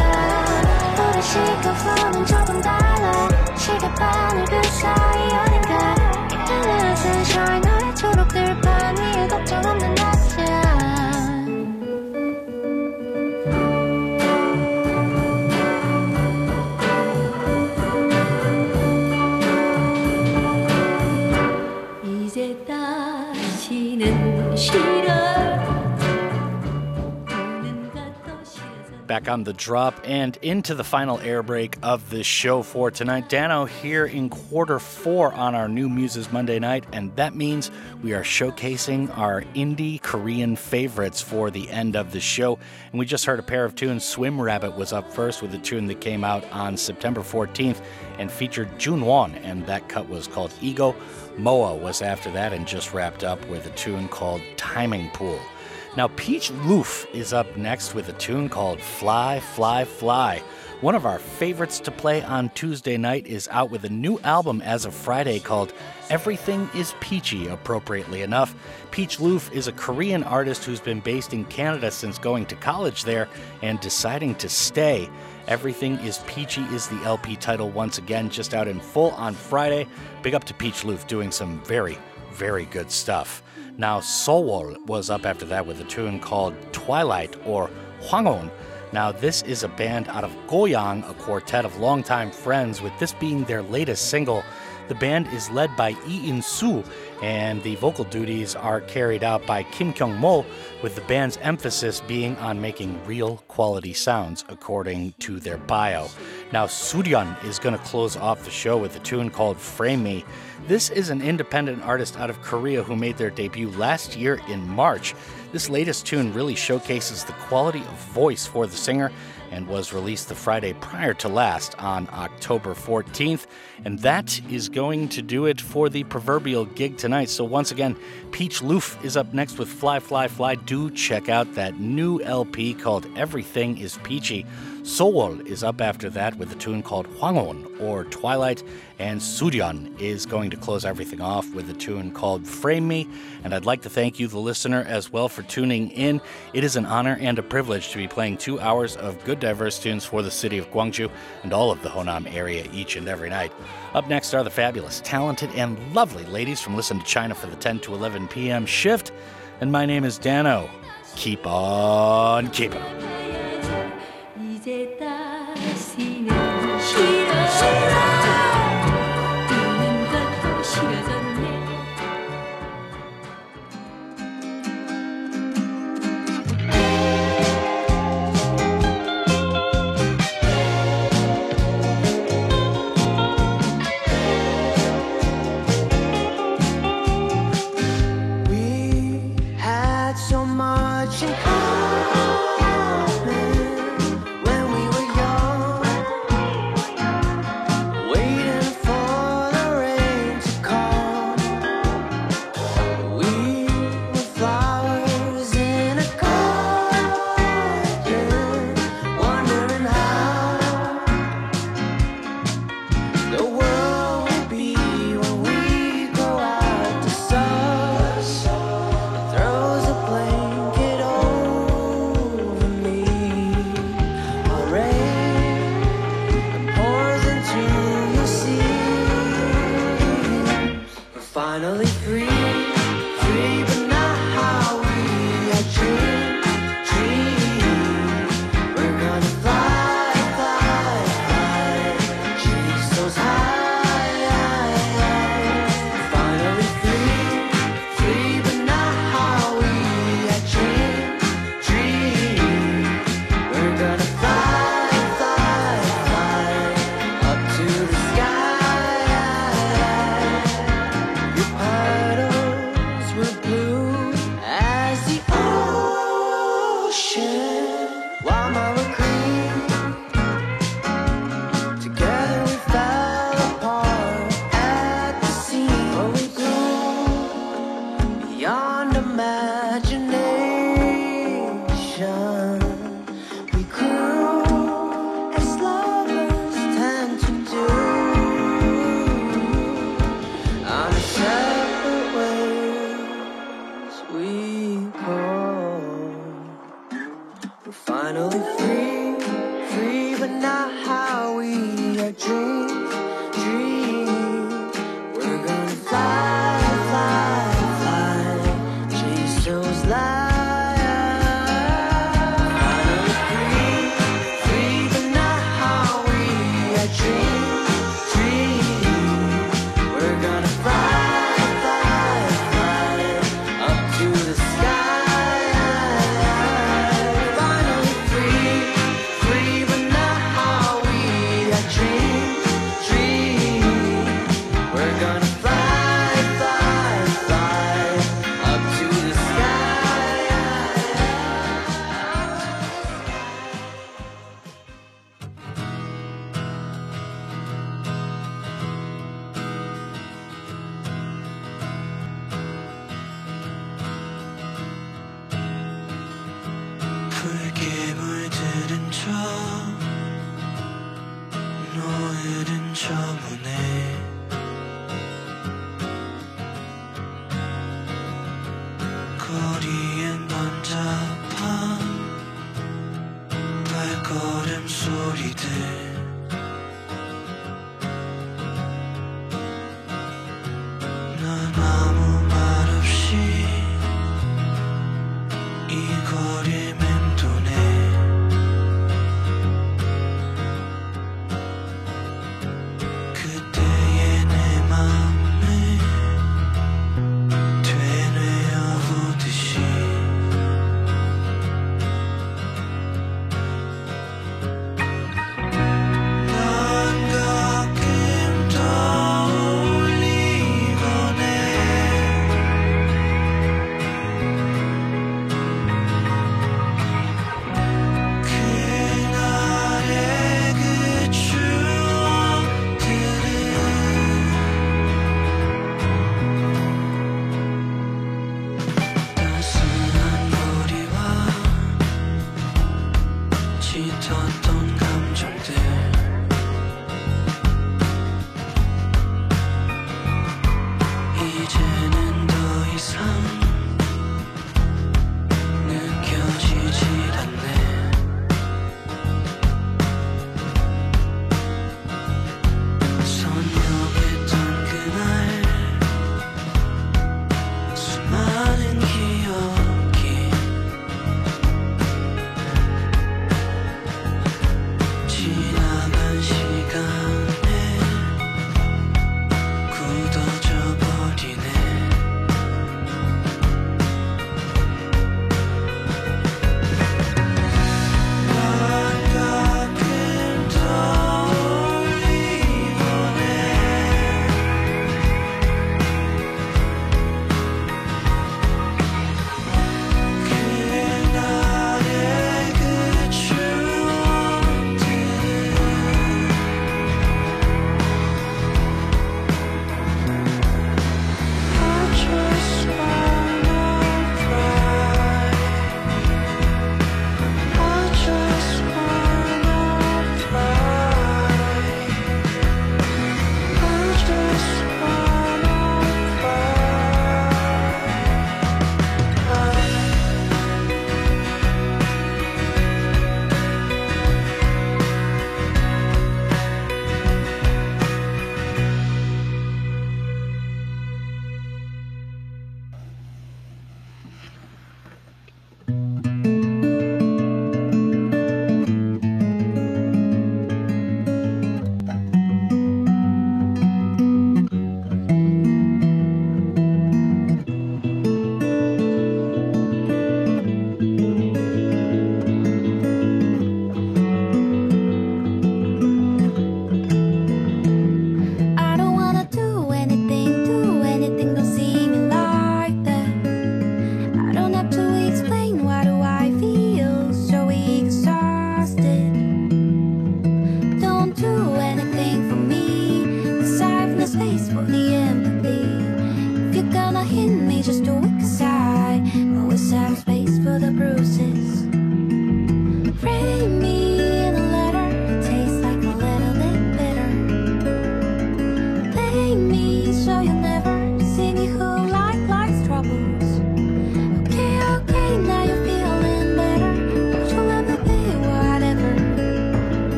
우리 시각으로는 조금 달라. 시계바늘 그 사이 어딘가. 이탈리아 sunshine 너의 초록들 반을 Back on the drop and into the final air break of the show for tonight. Danno here in quarter four on our New Muses Monday night, and that means we are showcasing our indie Korean favorites for the end of the show. And we just heard a pair of tunes. Swimrabbit was up first with a tune that came out on September 14th and featured Junwon, and that cut was called Ego. Moa was after that and just wrapped up with a tune called Timing Pool. Now, Peach Luffe is up next with a tune called Fly, Fly, Fly. One of our favorites to play on Tuesday night is out with a new album as of Friday called Everything is Peachy, appropriately enough. Peach Luffe is a Korean artist who's been based in Canada since going to college there and deciding to stay. Everything is Peachy is the LP title once again, just out in full on Friday. Big up to Peach Luffe doing some very, very good stuff. Now, Seoweol was up after that with a tune called Twilight or Hwangon. Now, this is a band out of Goyang, a quartet of longtime friends, with this being their latest single. The band is led by Lee In Soo, and the vocal duties are carried out by Kim Kyung Mo, with the band's emphasis being on making real quality sounds, according to their bio. Now, Suryeon is going to close off the show with a tune called Frame Me. This is an independent artist out of Korea who made their debut last year in March. This latest tune really showcases the quality of voice for the singer, and was released the Friday prior to last on October 14th. And that is going to do it for the proverbial gig tonight. So, once again, Peach Luffe is up next with Fly, Fly, Fly. Do check out that new LP called Everything is Peachy. Seoweol is up after that with a tune called Hwangon or Twilight, and Suryeon is going to close everything off with a tune called Frame Me. And I'd like to thank you, the listener, as well for tuning in. It is an honor and a privilege to be playing two hours of good, diverse tunes for the city of Gwangju and all of the Honam area each and every night. Up next are the fabulous, talented, and lovely ladies from Listen to China for the 10 to 11 p.m. shift. And my name is Danno. Keep on keeping. せたしね。知ら何だと知ら